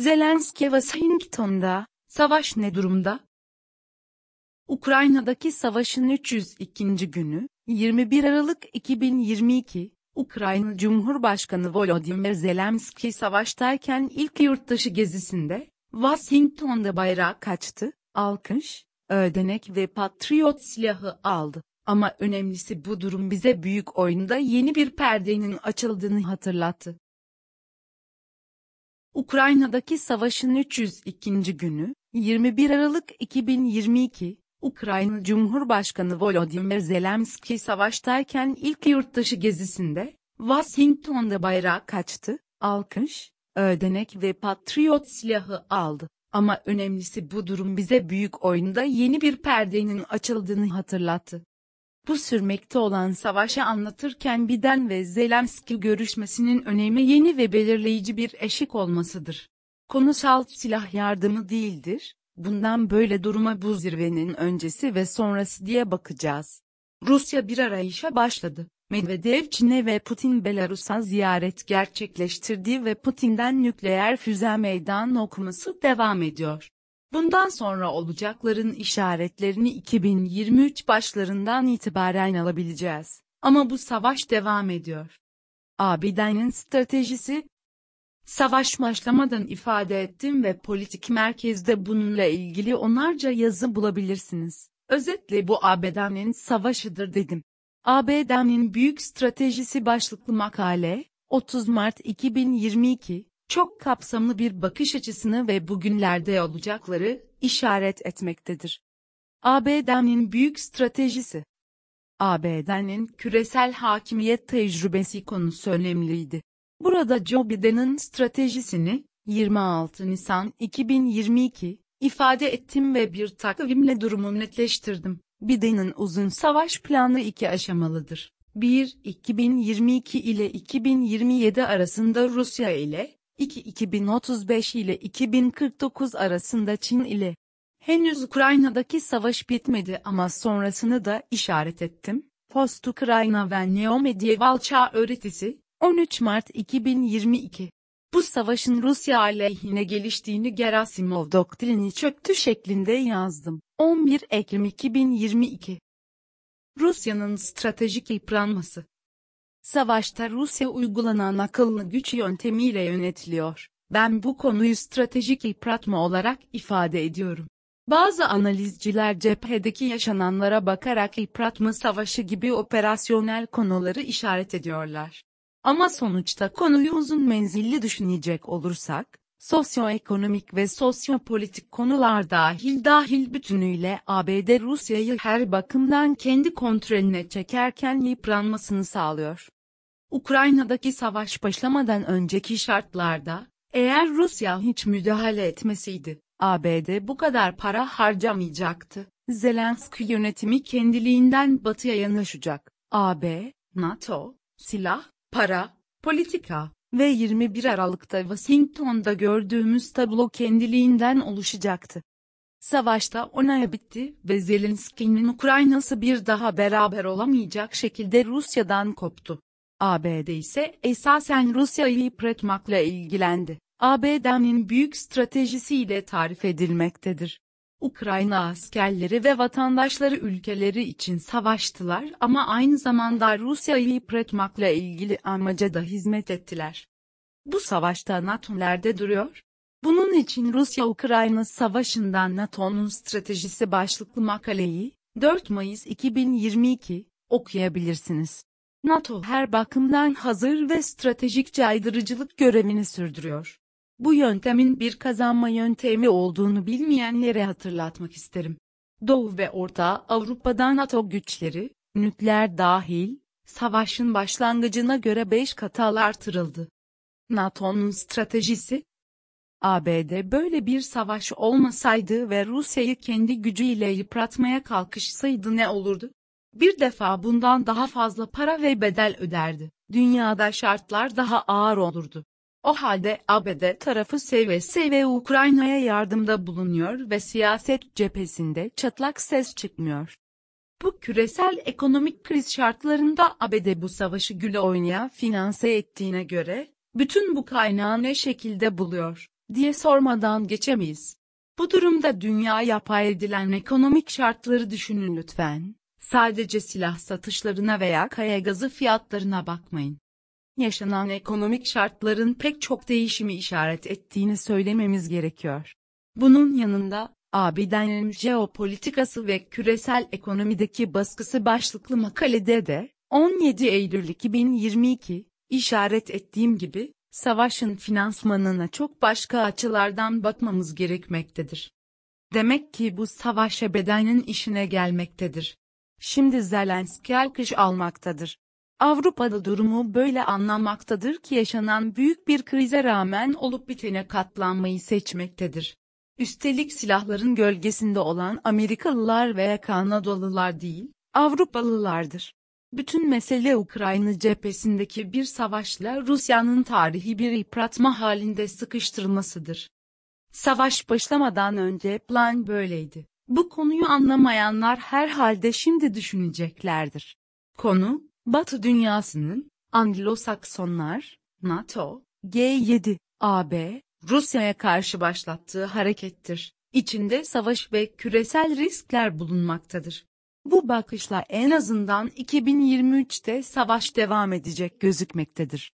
Zelenski Washington'da, savaş ne durumda? Ukrayna'daki savaşın 302. günü, 21 Aralık 2022, Ukrayna Cumhurbaşkanı Volodymyr Zelenski savaştayken ilk yurtdışı gezisinde, Washington'da bayrağı kaçtı, alkış, ödenek ve patriot silahı aldı. Ama önemlisi bu durum bize büyük oyunda yeni bir perdenin açıldığını hatırlattı. Ukrayna'daki savaşın 302. günü, 21 Aralık 2022, Ukrayna Cumhurbaşkanı Volodymyr Zelenski savaştayken ilk yurtdışı gezisinde, Washington'da bayrağı kaçtı, alkış, ödenek ve patriot silahı aldı. Ama önemlisi bu durum bize büyük oyunda yeni bir perdenin açıldığını hatırlattı. Bu sürmekte olan savaşı anlatırken Biden ve Zelenski görüşmesinin önemi yeni ve belirleyici bir eşik olmasıdır. Konu salt silah yardımı değildir, bundan böyle duruma bu zirvenin öncesi ve sonrası diye bakacağız. Rusya bir arayışa başladı. Medvedev Çin'e ve Putin Belarus'a ziyaret gerçekleştirdi ve Putin'den nükleer füze meydan okuması devam ediyor. Bundan sonra olacakların işaretlerini 2023 başlarından itibaren alabileceğiz. Ama bu savaş devam ediyor. ABD'nin stratejisi, Savaş başlamadan ifade ettim ve politik merkezde bununla ilgili onlarca yazı bulabilirsiniz. Özetle bu ABD'nin savaşıdır dedim. ABD'nin büyük stratejisi başlıklı makale, 30 Mart 2022, çok kapsamlı bir bakış açısını ve bugünlerde olacakları işaret etmektedir. ABD'nin büyük stratejisi ABD'nin küresel hakimiyet tecrübesi konusu önemliydi. Burada Joe Biden'ın stratejisini, 26 Nisan 2022, ifade ettim ve bir takvimle durumu netleştirdim. Biden'ın uzun savaş planı iki aşamalıdır. 1. 2022 ile 2027 arasında Rusya ile, 2. 2035 ile 2049 arasında Çin ile. Henüz Ukrayna'daki savaş bitmedi ama sonrasını da işaret ettim. Post-Ukrayna ve Neo-Medieval Çağ öğretisi, 13 Mart 2022 bu savaşın Rusya aleyhine geliştiğini Gerasimov doktrini çöktü şeklinde yazdım. 11 Ekim 2022 Rusya'nın stratejik yıpranması Savaşta Rusya uygulanan akıllı güç yöntemiyle yönetiliyor. Ben bu konuyu stratejik yıpratma olarak ifade ediyorum. Bazı analizciler cephedeki yaşananlara bakarak yıpratma savaşı gibi operasyonel konuları işaret ediyorlar. Ama sonuçta konuyu uzun menzilli düşünecek olursak, sosyoekonomik ve sosyopolitik konular dahil dahil bütünüyle ABD Rusya'yı her bakımdan kendi kontrolüne çekerken yıpranmasını sağlıyor. Ukrayna'daki savaş başlamadan önceki şartlarda, eğer Rusya hiç müdahale etmeseydi, ABD bu kadar para harcamayacaktı. Zelenski yönetimi kendiliğinden batıya yanaşacak. AB, NATO, silah, para, politika ve 21 Aralık'ta Washington'da gördüğümüz tablo kendiliğinden oluşacaktı. Savaşta onaya bitti ve Zelenski'nin Ukrayna'sı bir daha beraber olamayacak şekilde Rusya'dan koptu. ABD ise esasen Rusya'yı yıpratmakla ilgilendi. ABD'nin büyük stratejisiyle tarif edilmektedir. Ukrayna askerleri ve vatandaşları ülkeleri için savaştılar ama aynı zamanda Rusya'yı yıpratmakla ilgili amaca da hizmet ettiler. Bu savaşta NATO nerede duruyor? Bunun için Rusya-Ukrayna Savaşı'ndan NATO'nun stratejisi başlıklı makaleyi, 4 Mayıs 2022, okuyabilirsiniz. NATO her bakımdan hazır ve stratejik caydırıcılık görevini sürdürüyor. Bu yöntemin bir kazanma yöntemi olduğunu bilmeyenlere hatırlatmak isterim. Doğu ve Orta Avrupa'da NATO güçleri, nükleer dahil, savaşın başlangıcına göre 5 katal artırıldı. NATO'nun stratejisi, ABD böyle bir savaş olmasaydı ve Rusya'yı kendi gücüyle yıpratmaya kalkışsaydı ne olurdu? Bir defa bundan daha fazla para ve bedel öderdi. Dünyada şartlar daha ağır olurdu. O halde ABD tarafı seve seve Ukrayna'ya yardımda bulunuyor ve siyaset cephesinde çatlak ses çıkmıyor. Bu küresel ekonomik kriz şartlarında ABD bu savaşı güle oynaya finanse ettiğine göre, bütün bu kaynağı ne şekilde buluyor? diye sormadan geçemeyiz. Bu durumda dünyaya pay edilen ekonomik şartları düşünün lütfen. Sadece silah satışlarına veya kaya gazı fiyatlarına bakmayın. Yaşanan ekonomik şartların pek çok değişimi işaret ettiğini söylememiz gerekiyor. Bunun yanında, ABD'nin jeopolitikası ve küresel ekonomideki baskısı başlıklı makalede de, 17 Eylül 2022, işaret ettiğim gibi, savaşın finansmanına çok başka açılardan bakmamız gerekmektedir. Demek ki bu savaş bedenin işine gelmektedir. Şimdi Zelenski alkış almaktadır. Avrupa'da durumu böyle anlamaktadır ki yaşanan büyük bir krize rağmen olup bitene katlanmayı seçmektedir. Üstelik silahların gölgesinde olan Amerikalılar veya Kanadalılar değil, Avrupalılardır. Bütün mesele Ukrayna cephesindeki bir savaşla Rusya'nın tarihi bir yıpratma halinde sıkıştırmasıdır. Savaş başlamadan önce plan böyleydi. Bu konuyu anlamayanlar herhalde şimdi düşüneceklerdir. Konu, Batı dünyasının, Anglo-Saksonlar, NATO, G7, AB, Rusya'ya karşı başlattığı harekettir. İçinde savaş ve küresel riskler bulunmaktadır. Bu bakışla en azından 2023'te savaş devam edecek gözükmektedir.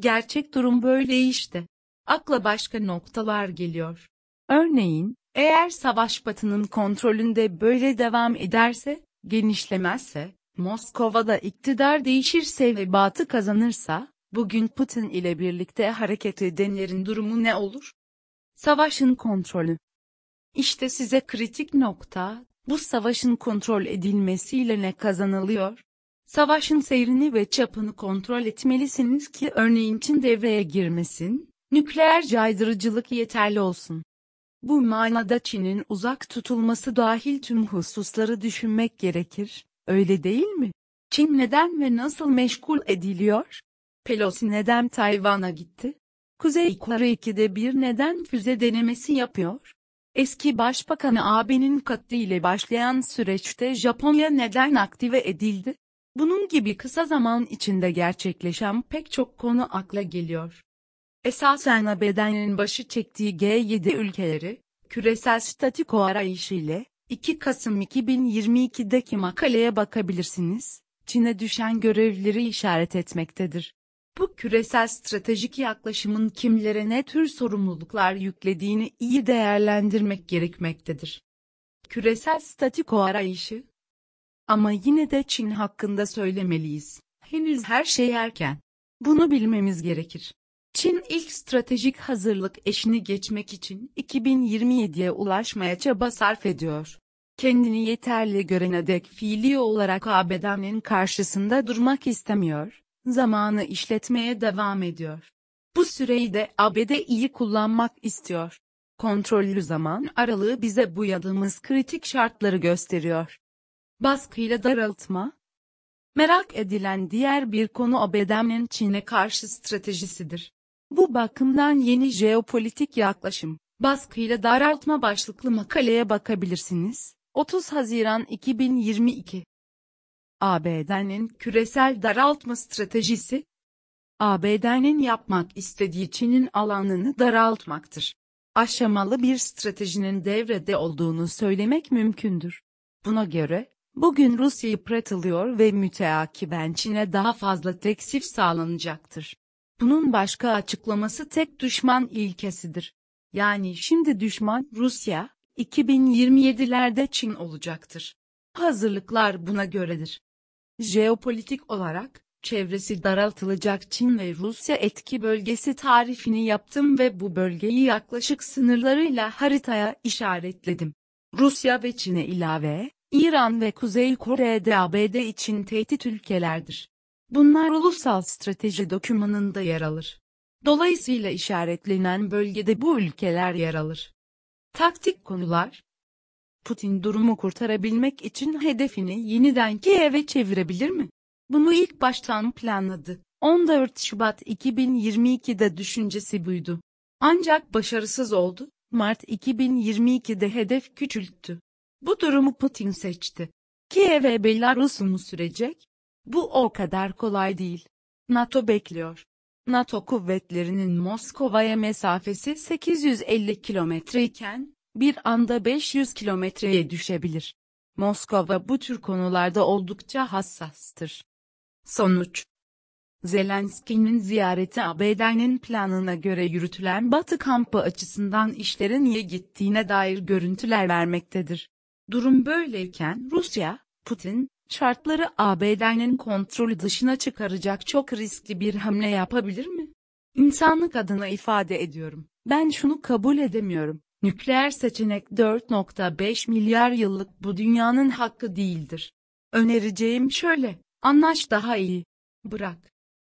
Gerçek durum böyle işte. Akla başka noktalar geliyor. Örneğin, eğer savaş Batı'nın kontrolünde böyle devam ederse, genişlemezse, Moskova'da iktidar değişirse ve Batı kazanırsa, bugün Putin ile birlikte hareket edenlerin durumu ne olur? Savaşın kontrolü. İşte size kritik nokta, bu savaşın kontrol edilmesiyle ne kazanılıyor? Savaşın seyrini ve çapını kontrol etmelisiniz ki örneğin Çin devreye girmesin, nükleer caydırıcılık yeterli olsun. Bu manada Çin'in uzak tutulması dahil tüm hususları düşünmek gerekir, öyle değil mi? Çin neden ve nasıl meşgul ediliyor? Pelosi neden Tayvan'a gitti? Kuzey Kore ikide bir neden füze denemesi yapıyor? Eski Başbakanı AB'nin ile başlayan süreçte Japonya neden aktive edildi? Bunun gibi kısa zaman içinde gerçekleşen pek çok konu akla geliyor. Esasen ABD'nin başı çektiği G7 ülkeleri, küresel statiko arayışıyla, 2 Kasım 2022'deki makaleye bakabilirsiniz, Çin'e düşen görevleri işaret etmektedir. Bu küresel stratejik yaklaşımın kimlere ne tür sorumluluklar yüklediğini iyi değerlendirmek gerekmektedir. Küresel statiko arayışı Ama yine de Çin hakkında söylemeliyiz. Henüz her şey erken. Bunu bilmemiz gerekir. Çin ilk stratejik hazırlık eşini geçmek için 2027'ye ulaşmaya çaba sarf ediyor. Kendini yeterli görene dek fiili olarak ABD'nin karşısında durmak istemiyor zamanı işletmeye devam ediyor. Bu süreyi de ABD iyi kullanmak istiyor. Kontrollü zaman aralığı bize bu yadığımız kritik şartları gösteriyor. Baskıyla daraltma. Merak edilen diğer bir konu ABD'nin Çin'e karşı stratejisidir. Bu bakımdan yeni jeopolitik yaklaşım, baskıyla daraltma başlıklı makaleye bakabilirsiniz. 30 Haziran 2022 ABD'nin küresel daraltma stratejisi, ABD'nin yapmak istediği Çin'in alanını daraltmaktır. Aşamalı bir stratejinin devrede olduğunu söylemek mümkündür. Buna göre, bugün Rusya yıpratılıyor ve müteakiben Çin'e daha fazla teksif sağlanacaktır. Bunun başka açıklaması tek düşman ilkesidir. Yani şimdi düşman Rusya, 2027'lerde Çin olacaktır. Hazırlıklar buna göredir. Jeopolitik olarak, çevresi daraltılacak Çin ve Rusya etki bölgesi tarifini yaptım ve bu bölgeyi yaklaşık sınırlarıyla haritaya işaretledim. Rusya ve Çin'e ilave, İran ve Kuzey Kore'de ABD için tehdit ülkelerdir. Bunlar ulusal strateji dokümanında yer alır. Dolayısıyla işaretlenen bölgede bu ülkeler yer alır. Taktik konular, Putin durumu kurtarabilmek için hedefini yeniden Kiev'e çevirebilir mi? Bunu ilk baştan planladı. 14 Şubat 2022'de düşüncesi buydu. Ancak başarısız oldu. Mart 2022'de hedef küçülttü. Bu durumu Putin seçti. Kiev'e Belarus'u mu sürecek? Bu o kadar kolay değil. NATO bekliyor. NATO kuvvetlerinin Moskova'ya mesafesi 850 kilometre iken, bir anda 500 kilometreye düşebilir. Moskova bu tür konularda oldukça hassastır. Sonuç Zelenski'nin ziyareti ABD'nin planına göre yürütülen Batı kampı açısından işlerin iyi gittiğine dair görüntüler vermektedir. Durum böyleyken Rusya, Putin, şartları ABD'nin kontrolü dışına çıkaracak çok riskli bir hamle yapabilir mi? İnsanlık adına ifade ediyorum. Ben şunu kabul edemiyorum. Nükleer seçenek 4.5 milyar yıllık bu dünyanın hakkı değildir. Önereceğim şöyle, anlaş daha iyi. Bırak.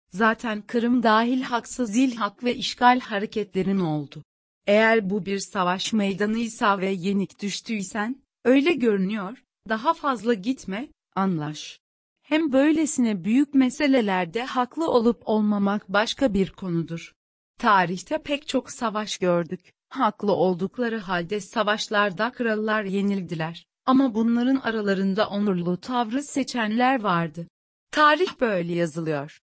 Zaten Kırım dahil haksız ilhak ve işgal hareketlerin oldu. Eğer bu bir savaş meydanıysa ve yenik düştüysen, öyle görünüyor, daha fazla gitme, anlaş. Hem böylesine büyük meselelerde haklı olup olmamak başka bir konudur. Tarihte pek çok savaş gördük. Haklı oldukları halde savaşlarda krallar yenildiler. Ama bunların aralarında onurlu tavrı seçenler vardı. Tarih böyle yazılıyor.